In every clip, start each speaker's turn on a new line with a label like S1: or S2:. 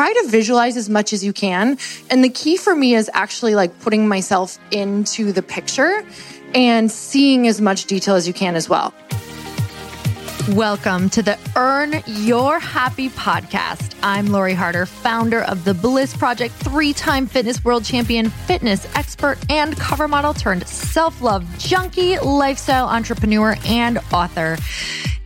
S1: try to visualize as much as you can. And the key for me is actually like putting myself into the picture and seeing as much detail as you can as well.
S2: Welcome to the Earn Your Happy podcast. I'm Lori Harder, founder of the Bliss Project, three time fitness world champion, fitness expert, and cover model turned self love junkie, lifestyle entrepreneur, and author.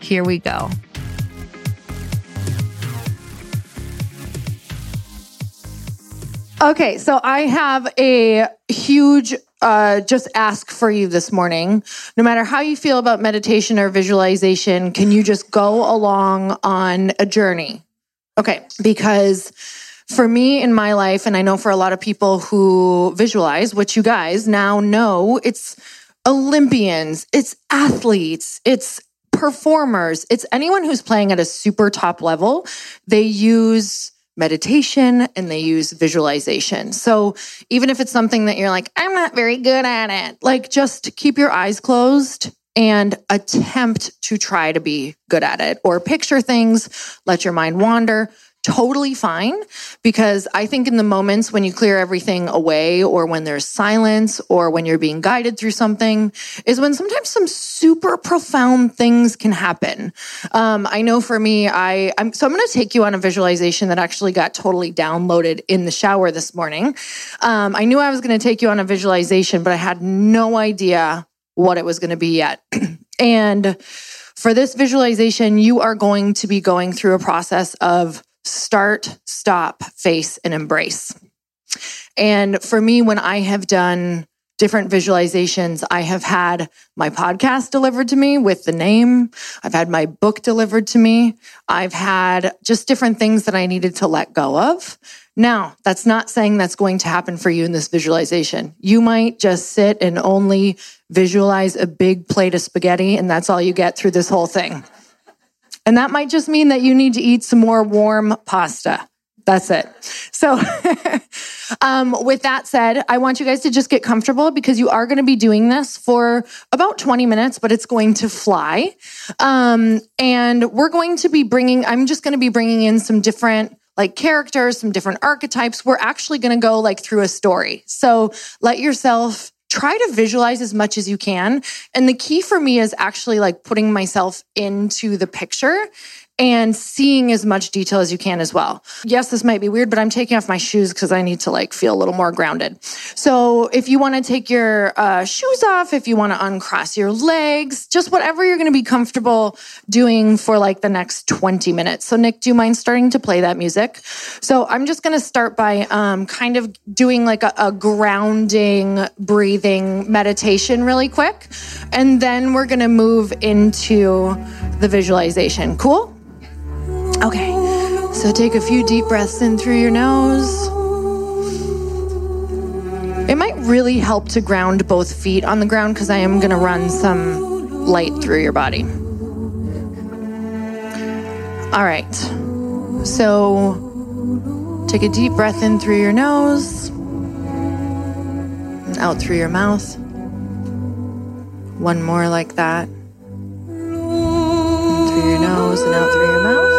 S2: Here we go.
S1: Okay, so I have a huge uh, just ask for you this morning. No matter how you feel about meditation or visualization, can you just go along on a journey? Okay, because for me in my life, and I know for a lot of people who visualize, which you guys now know, it's Olympians, it's athletes, it's performers, it's anyone who's playing at a super top level. They use meditation and they use visualization. So even if it's something that you're like, I'm not very good at it, like just keep your eyes closed and attempt to try to be good at it or picture things, let your mind wander totally fine because I think in the moments when you clear everything away or when there's silence or when you're being guided through something is when sometimes some super profound things can happen. Um, I know for me, I, I'm, so I'm going to take you on a visualization that actually got totally downloaded in the shower this morning. Um, I knew I was going to take you on a visualization, but I had no idea what it was going to be yet. and for this visualization, you are going to be going through a process of start, stop, face, and embrace. And for me, when I have done different visualizations, I have had my podcast delivered to me with the name. I've had my book delivered to me. I've had just different things that I needed to let go of. Now, that's not saying that's going to happen for you in this visualization. You might just sit and only visualize a big plate of spaghetti, and that's all you get through this whole thing. And that might just mean that you need to eat some more warm pasta. That's it. So, um, with that said, I want you guys to just get comfortable because you are going to be doing this for about 20 minutes, but it's going to fly. Um, and we're going to be bringing, I'm just going to be bringing in some different like characters, some different archetypes. We're actually going to go like through a story. So let yourself try to visualize as much as you can. And the key for me is actually like putting myself into the picture and seeing as much detail as you can as well. Yes, this might be weird, but I'm taking off my shoes because I need to like feel a little more grounded. So if you want to take your uh, shoes off, if you want to uncross your legs, just whatever you're going to be comfortable doing for like the next 20 minutes. So Nick, do you mind starting to play that music? So I'm just going to start by um, kind of doing like a, a grounding, breathing meditation really quick. And then we're going to move into the visualization. Cool? Okay, so take a few deep breaths in through your nose. It might really help to ground both feet on the ground because I am going to run some light through your body. All right, so take a deep breath in through your nose and out through your mouth. One more like that. Through your nose and out through your mouth.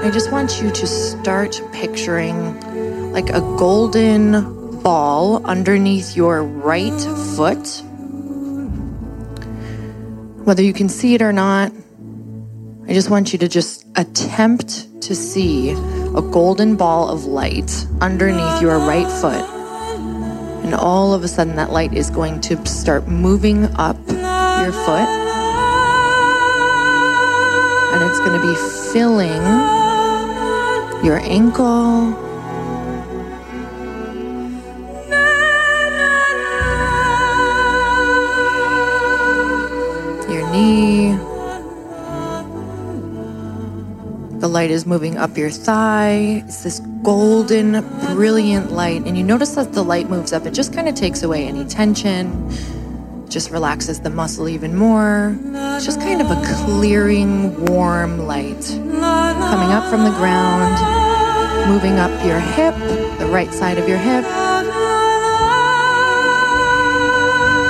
S1: I just want you to start picturing like a golden ball underneath your right foot. Whether you can see it or not, I just want you to just attempt to see a golden ball of light underneath your right foot. And all of a sudden, that light is going to start moving up your foot. And it's going to be filling your ankle. Your knee. The light is moving up your thigh. It's this golden, brilliant light. And you notice that the light moves up. It just kind of takes away any tension, just relaxes the muscle even more. It's just kind of a clearing, warm light coming up from the ground, moving up your hip, the right side of your hip,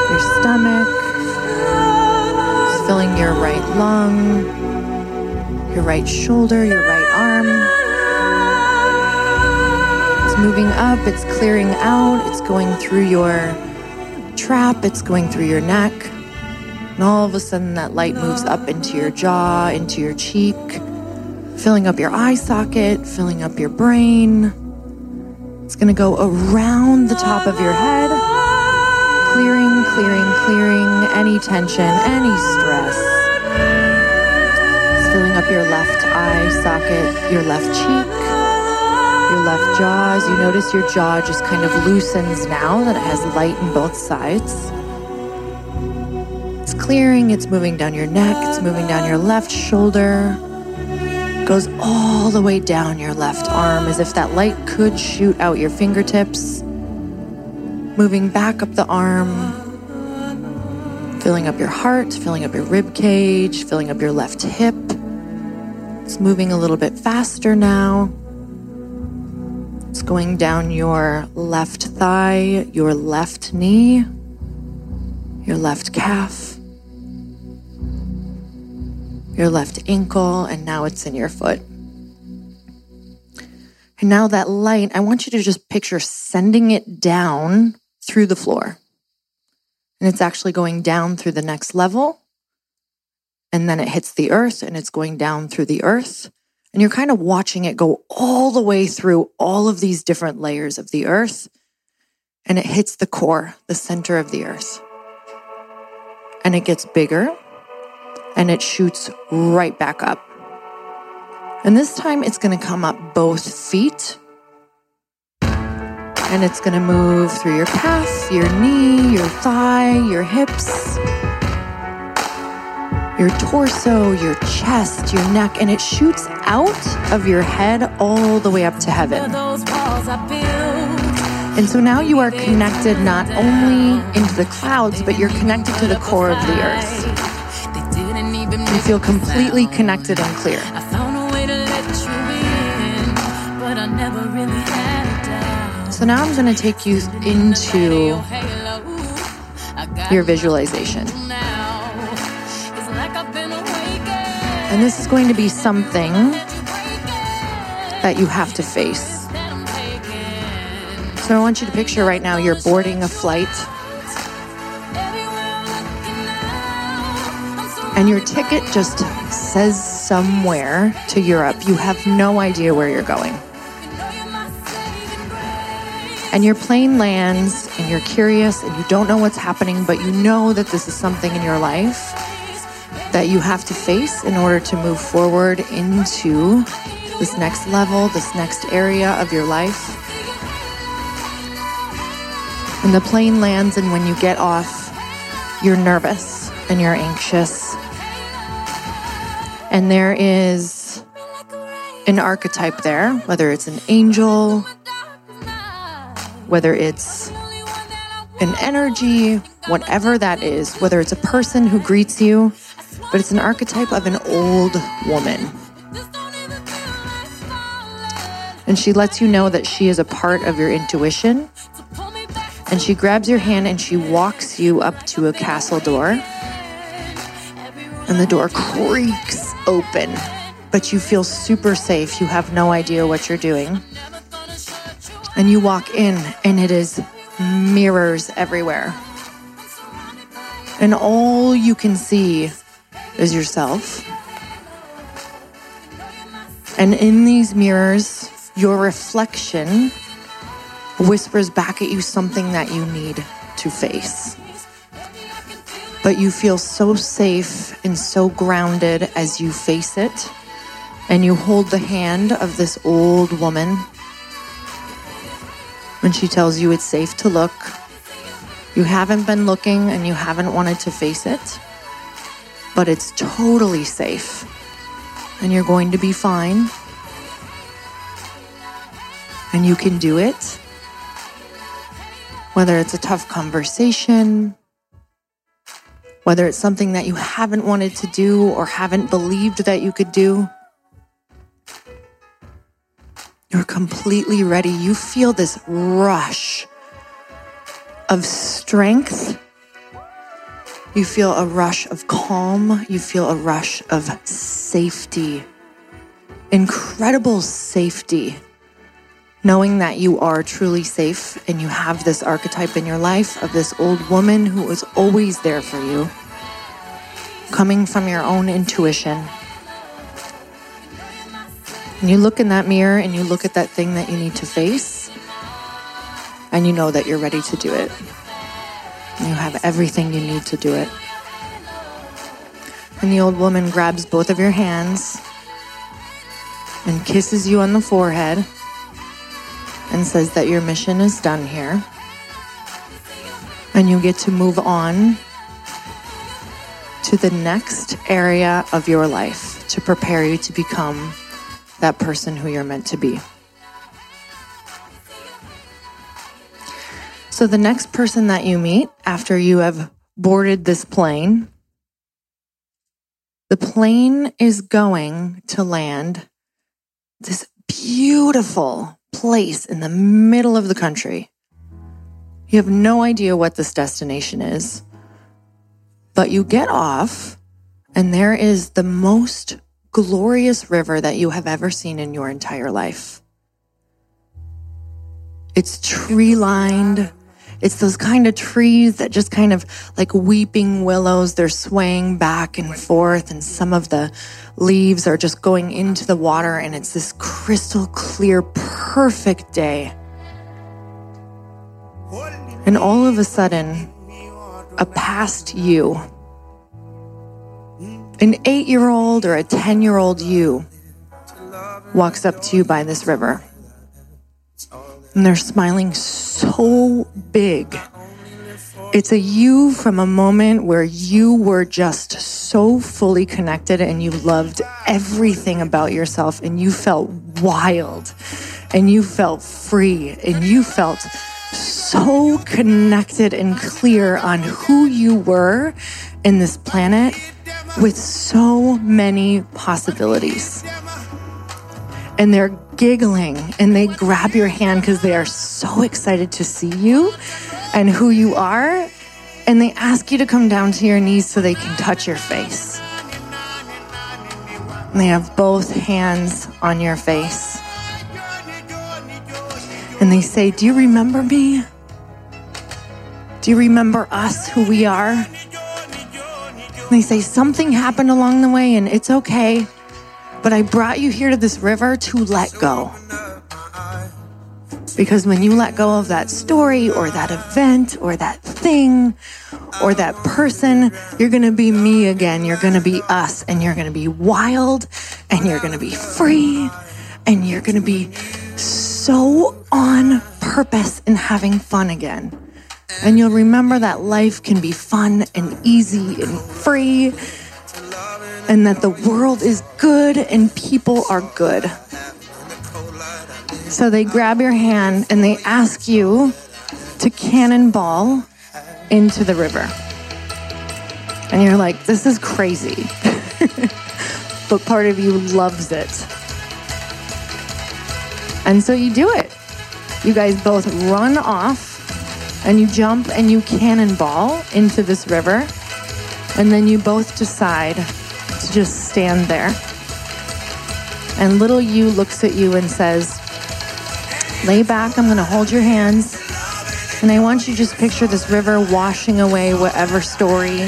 S1: your stomach, filling your right lung, your right shoulder, your right arm. It's moving up, it's clearing out, it's going through your trap, it's going through your neck. And all of a sudden, that light moves up into your jaw, into your cheek, filling up your eye socket, filling up your brain. It's going to go around the top of your head, clearing, clearing, clearing any tension, any stress. It's filling up your left eye socket, your left cheek, your left jaw. As you notice, your jaw just kind of loosens now that it has light in both sides. It's clearing, it's moving down your neck, it's moving down your left shoulder, goes all the way down your left arm as if that light could shoot out your fingertips, moving back up the arm, filling up your heart, filling up your rib cage, filling up your left hip. It's moving a little bit faster now. Going down your left thigh, your left knee, your left calf, your left ankle, and now it's in your foot. And now that light, I want you to just picture sending it down through the floor. And it's actually going down through the next level. And then it hits the earth and it's going down through the earth. And you're kind of watching it go all the way through all of these different layers of the earth. And it hits the core, the center of the earth. And it gets bigger and it shoots right back up. And this time it's going to come up both feet. And it's going to move through your calf, your knee, your thigh, your hips, your torso, your chest, your neck, and it shoots out of your head all the way up to heaven. And so now you are connected not only into the clouds, but you're connected to the core of the earth. You feel completely connected and clear. So now I'm going to take you into your visualization. And this is going to be something that you have to face. So I want you to picture right now you're boarding a flight. And your ticket just says somewhere to Europe. You have no idea where you're going. And your plane lands and you're curious and you don't know what's happening, but you know that this is something in your life that you have to face in order to move forward into this next level, this next area of your life. And the plane lands, and when you get off, you're nervous and you're anxious. And there is an archetype there, whether it's an angel, whether it's an energy, whatever that is, whether it's a person who greets you, but it's an archetype of an old woman. And she lets you know that she is a part of your intuition. And she grabs your hand and she walks you up to a castle door. And the door creaks open, but you feel super safe. You have no idea what you're doing. And you walk in, and it is mirrors everywhere. And all you can see is yourself. And in these mirrors, your reflection whispers back at you something that you need to face. But you feel so safe and so grounded as you face it. And you hold the hand of this old woman when she tells you it's safe to look. You haven't been looking and you haven't wanted to face it, but it's totally safe. and you're going to be fine. And you can do it. Whether it's a tough conversation, whether it's something that you haven't wanted to do or haven't believed that you could do. You're completely ready. You feel this rush of strength. You feel a rush of calm. You feel a rush of safety. Incredible safety. Knowing that you are truly safe and you have this archetype in your life of this old woman who is always there for you, coming from your own intuition. And you look in that mirror and you look at that thing that you need to face, and you know that you're ready to do it. You have everything you need to do it. And the old woman grabs both of your hands and kisses you on the forehead and says that your mission is done here. And you get to move on to the next area of your life to prepare you to become that person who you're meant to be. So, the next person that you meet after you have boarded this plane, the plane is going to land this beautiful place in the middle of the country. You have no idea what this destination is, but you get off, and there is the most glorious river that you have ever seen in your entire life. It's tree lined it's those kind of trees that just kind of like weeping willows. They're swaying back and forth, and some of the leaves are just going into the water, and it's this crystal clear, perfect day. And all of a sudden, a past you, an eight year old or a 10 year old you, walks up to you by this river. And they're smiling so big. It's a you from a moment where you were just so fully connected and you loved everything about yourself and you felt wild and you felt free and you felt so connected and clear on who you were in this planet with so many possibilities. And they're giggling and they grab your hand because they are so excited to see you and who you are. And they ask you to come down to your knees so they can touch your face. And they have both hands on your face. And they say, Do you remember me? Do you remember us, who we are? And they say, Something happened along the way and it's okay. But I brought you here to this river to let go. Because when you let go of that story or that event or that thing or that person, you're going to be me again. You're going to be us and you're going to be wild and you're going to be free and you're going to be so on purpose and having fun again. And you'll remember that life can be fun and easy and free and that the world is good and people are good. So they grab your hand and they ask you to cannonball into the river. And you're like, this is crazy. but part of you loves it. And so you do it. You guys both run off and you jump and you cannonball into this river. And then you both decide just stand there. And little you looks at you and says, Lay back, I'm going to hold your hands. And I want you to just picture this river washing away whatever story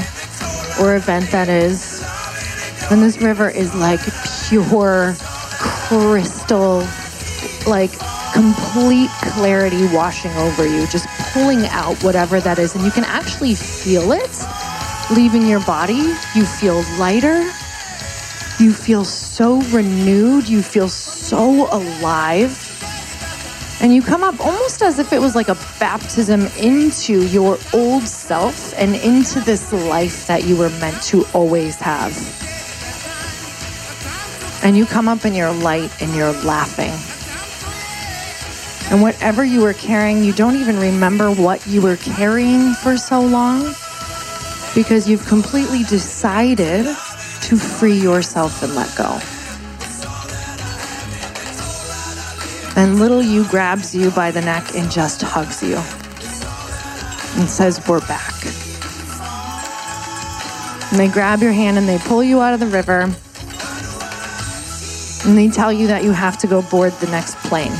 S1: or event that is. And this river is like pure crystal, like complete clarity washing over you, just pulling out whatever that is. And you can actually feel it leaving your body. You feel lighter. You feel so renewed. You feel so alive. And you come up almost as if it was like a baptism into your old self and into this life that you were meant to always have. And you come up and you're light and you're laughing. And whatever you were carrying, you don't even remember what you were carrying for so long because you've completely decided to free yourself and let go. And little you grabs you by the neck and just hugs you and says, We're back. And they grab your hand and they pull you out of the river. And they tell you that you have to go board the next plane.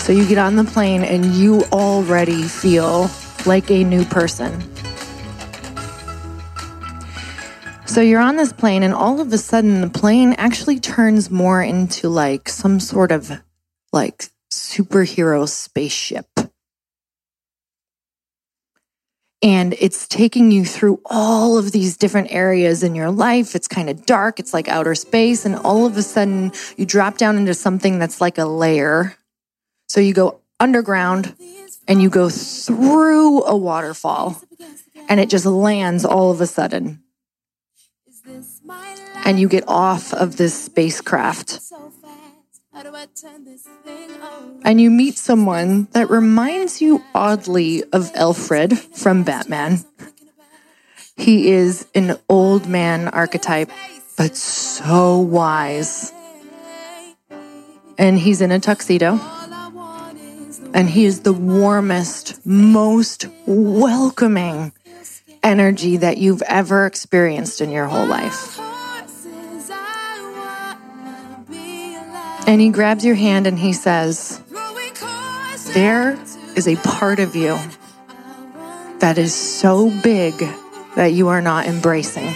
S1: So you get on the plane and you already feel like a new person. So you're on this plane, and all of a sudden, the plane actually turns more into like some sort of like superhero spaceship. And it's taking you through all of these different areas in your life. It's kind of dark, it's like outer space. And all of a sudden, you drop down into something that's like a layer. So you go underground and you go through a waterfall, and it just lands all of a sudden and you get off of this spacecraft. And you meet someone that reminds you oddly of Alfred from Batman. He is an old man archetype, but so wise. And he's in a tuxedo. And he is the warmest, most welcoming energy that you've ever experienced in your whole life. And he grabs your hand and he says, There is a part of you that is so big that you are not embracing.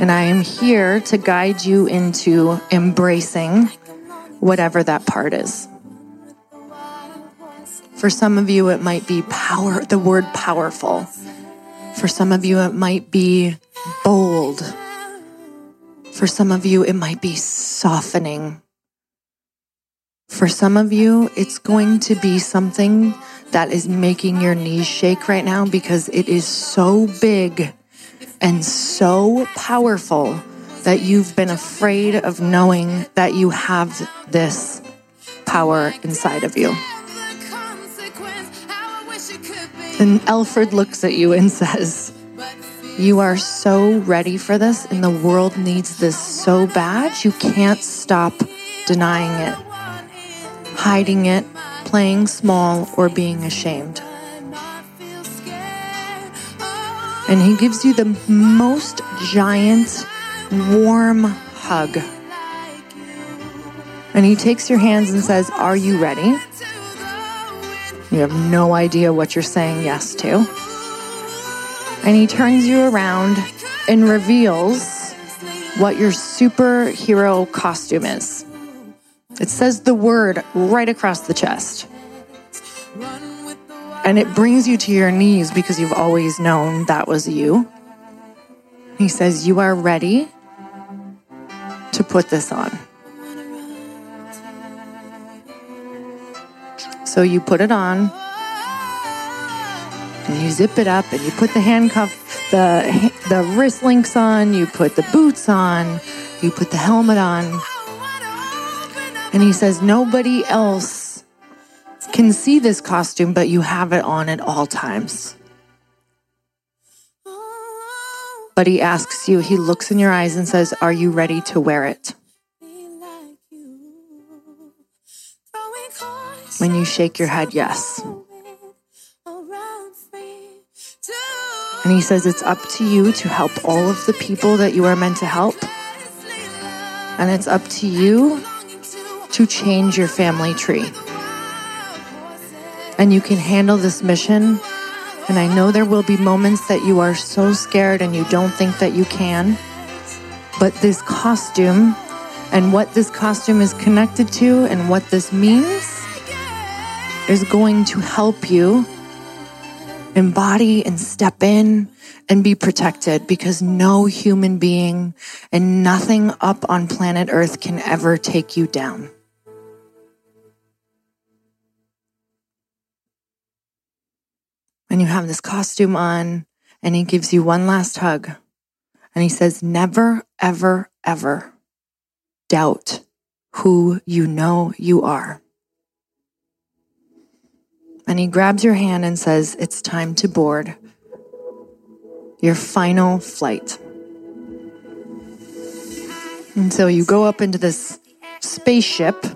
S1: And I am here to guide you into embracing whatever that part is. For some of you, it might be power, the word powerful. For some of you, it might be bold. For some of you, it might be softening. For some of you, it's going to be something that is making your knees shake right now because it is so big and so powerful that you've been afraid of knowing that you have this power inside of you. And Alfred looks at you and says, You are so ready for this, and the world needs this so bad, you can't stop denying it hiding it, playing small, or being ashamed. And he gives you the most giant, warm hug. And he takes your hands and says, Are you ready? You have no idea what you're saying yes to. And he turns you around and reveals what your superhero costume is. It says the word right across the chest. And it brings you to your knees because you've always known that was you. He says, You are ready to put this on. So you put it on and you zip it up and you put the handcuff, the, the wrist links on, you put the boots on, you put the helmet on. And he says, Nobody else can see this costume, but you have it on at all times. But he asks you, he looks in your eyes and says, Are you ready to wear it? When you shake your head, yes. And he says, It's up to you to help all of the people that you are meant to help. And it's up to you to change your family tree. And you can handle this mission. And I know there will be moments that you are so scared and you don't think that you can. But this costume and what this costume is connected to and what this means is going to help you embody and step in and be protected because no human being and nothing up on planet Earth can ever take you down. and you have this costume on, and he gives you one last hug. And he says, Never, ever, ever doubt who you know you are. And he grabs your hand and says, It's time to board your final flight. And so you go up into this spaceship,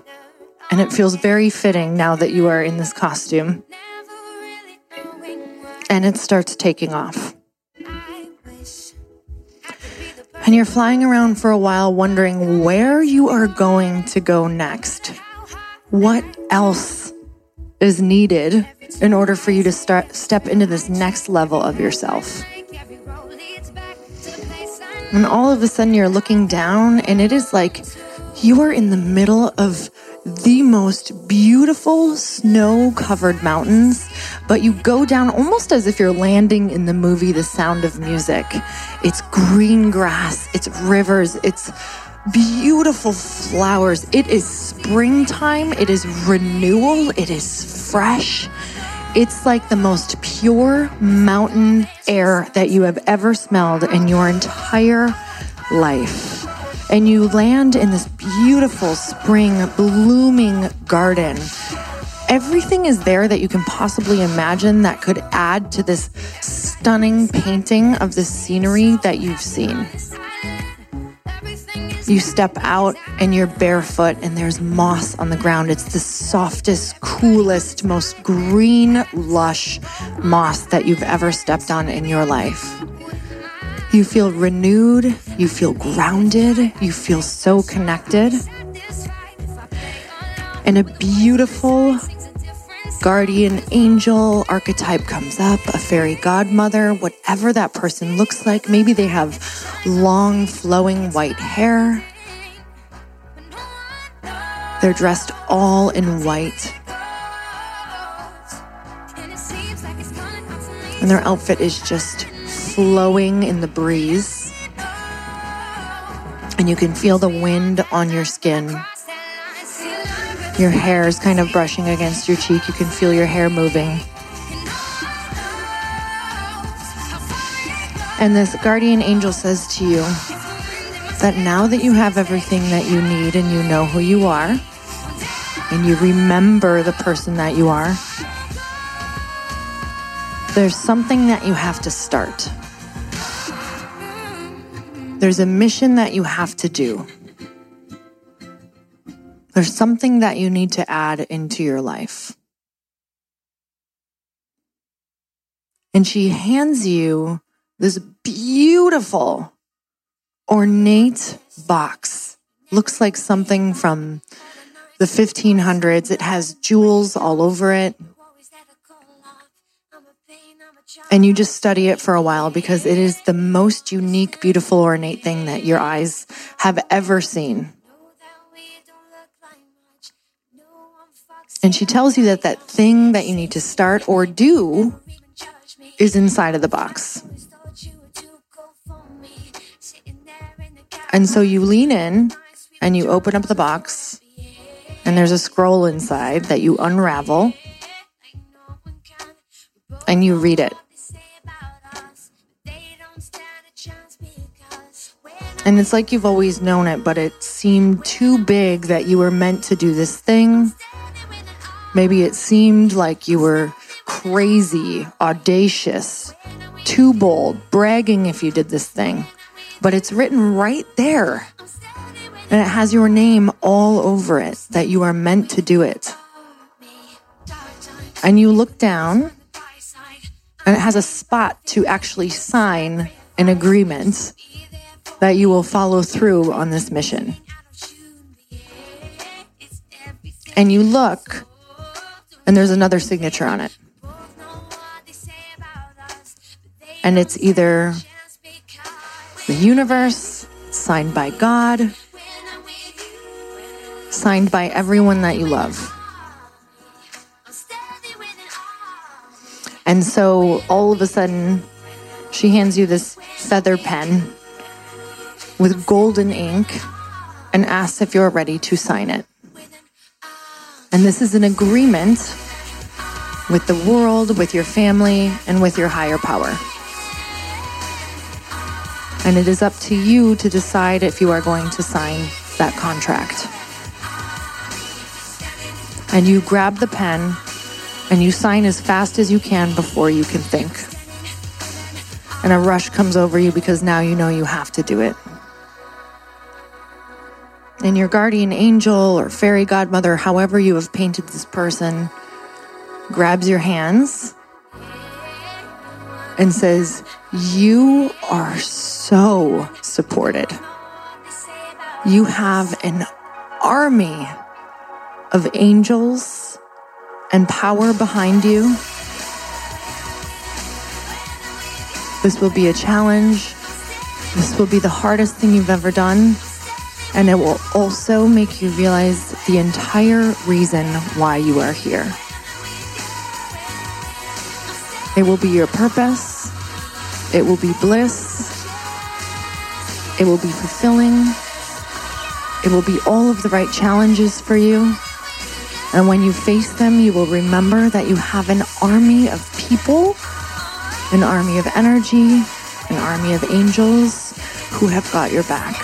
S1: and it feels very fitting now that you are in this costume. And it starts taking off. And you're flying around for a while wondering where you are going to go next. What else is needed in order for you to start step into this next level of yourself? And all of a sudden you're looking down and it is like you are in the middle of the most beautiful snow covered mountains, but you go down almost as if you're landing in the movie The Sound of Music. It's green grass, it's rivers, it's beautiful flowers. It is springtime, it is renewal, it is fresh. It's like the most pure mountain air that you have ever smelled in your entire life and you land in this beautiful spring blooming garden. Everything is there that you can possibly imagine that could add to this stunning painting of the scenery that you've seen. You step out and you're barefoot, and there's moss on the ground. It's the softest, coolest, most green, lush moss that you've ever stepped on in your life. You feel renewed, you feel grounded, you feel so connected. And a beautiful guardian angel archetype comes up, a fairy godmother, whatever that person looks like. Maybe they have long, flowing white hair. They're dressed all in white. And their outfit is just flowing in the breeze. And you can feel the wind on your skin. Your hair is kind of brushing against your cheek. You can feel your hair moving. And this guardian angel says to you that now that you have everything that you need and you know who you are, and you remember the person that you are, there's something that you have to start. There's a mission that you have to do. There's something that you need to add into your life. And she hands you this beautiful, ornate box. Looks like something from the 1500s. It has jewels all over it. and you just study it for a while because it is the most unique, beautiful, ornate thing that your eyes have ever seen. And she tells you that that thing that you need to start or do is inside of the box. And so you lean in and you open up the box, and there's a scroll inside that you unravel and you read it. And it's like you've always known it, but it seemed too big that you were meant to do this thing. Maybe it seemed like you were crazy, audacious, too bold, bragging if you did this thing. But it's written right there. And it has your name all over it that you are meant to do it. And you look down, and it has a spot to actually sign an agreement that you will follow through on this mission. And you look, and there's another signature on it. And it's either the universe, signed by God, signed by everyone that you love. And so all of a sudden, she hands you this feather pen with golden ink and asks if you're ready to sign it. And this is an agreement with the world, with your family, and with your higher power. And it is up to you to decide if you are going to sign that contract. And you grab the pen and you sign as fast as you can before you can think. And a rush comes over you because now you know you have to do it. And your guardian angel or fairy godmother, however you have painted this person, grabs your hands and says, You are so supported. You have an army of angels and power behind you. This will be a challenge. This will be the hardest thing you've ever done. And it will also make you realize the entire reason why you are here. It will be your purpose. It will be bliss. It will be fulfilling. It will be all of the right challenges for you. And when you face them, you will remember that you have an army of people, an army of energy, an army of angels who have got your back,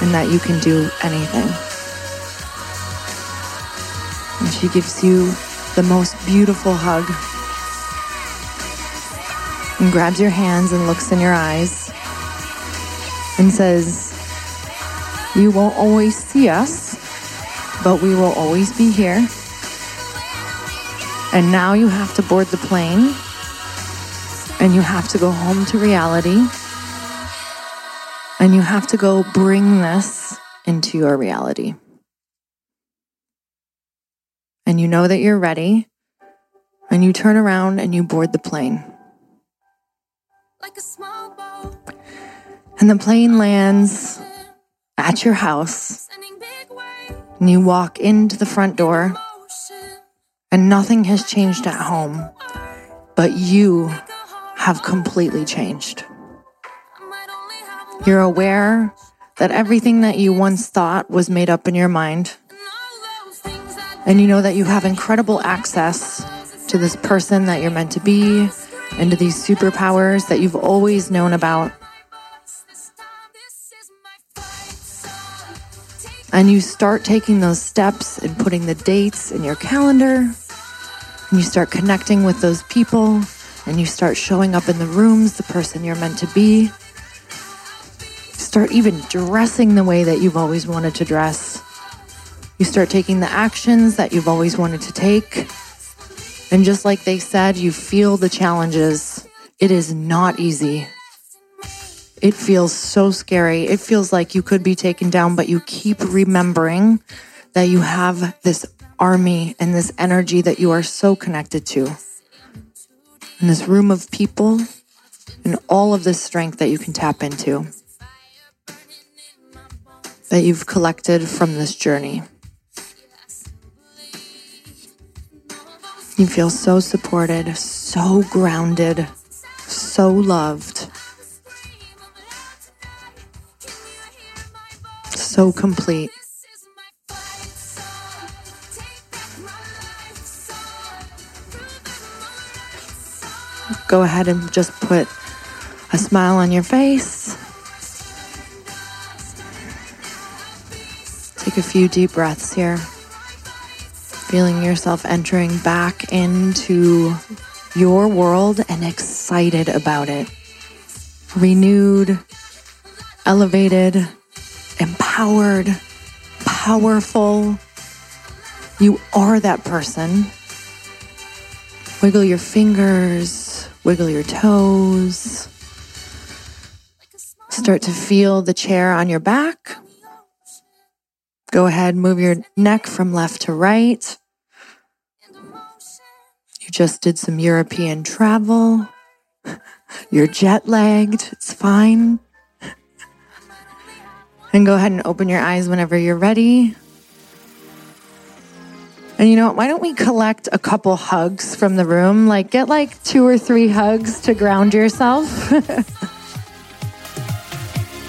S1: and that you can do anything. And she gives you the most beautiful hug and grabs your hands and looks in your eyes and says, You won't always see us but we will always be here. And now you have to board the plane and you have to go home to reality and you have to go bring this into your reality. And you know that you're ready and you turn around and you board the plane. Like and the plane lands at your house. And you walk into the front door, and nothing has changed at home, but you have completely changed. You're aware that everything that you once thought was made up in your mind, and you know that you have incredible access to this person that you're meant to be and to these superpowers that you've always known about. and you start taking those steps and putting the dates in your calendar, and you start connecting with those people, and you start showing up in the rooms, the person you're meant to be. Start even dressing the way that you've always wanted to dress. You start taking the actions that you've always wanted to take. And just like they said, you feel the challenges. It is not easy. It feels so scary. It feels like you could be taken down, but you keep remembering that you have this army and this energy that you are so connected to. And this room of people and all of this strength that you can tap into that you've collected from this journey. You feel so supported, so grounded, so loved. so complete. Go ahead and just put a smile on your face. Take a few deep breaths here. Feeling yourself entering back into your world and excited about it. Renewed, elevated, empowered, powerful. You are that person. Wiggle your fingers, wiggle your toes. Start to feel the chair on your back. Go ahead, move your neck from left to right. Just did some European travel. You're jet lagged. It's fine. And go ahead and open your eyes whenever you're ready. And you know what? Why don't we collect a couple hugs from the room? Like, get like two or three hugs to ground yourself.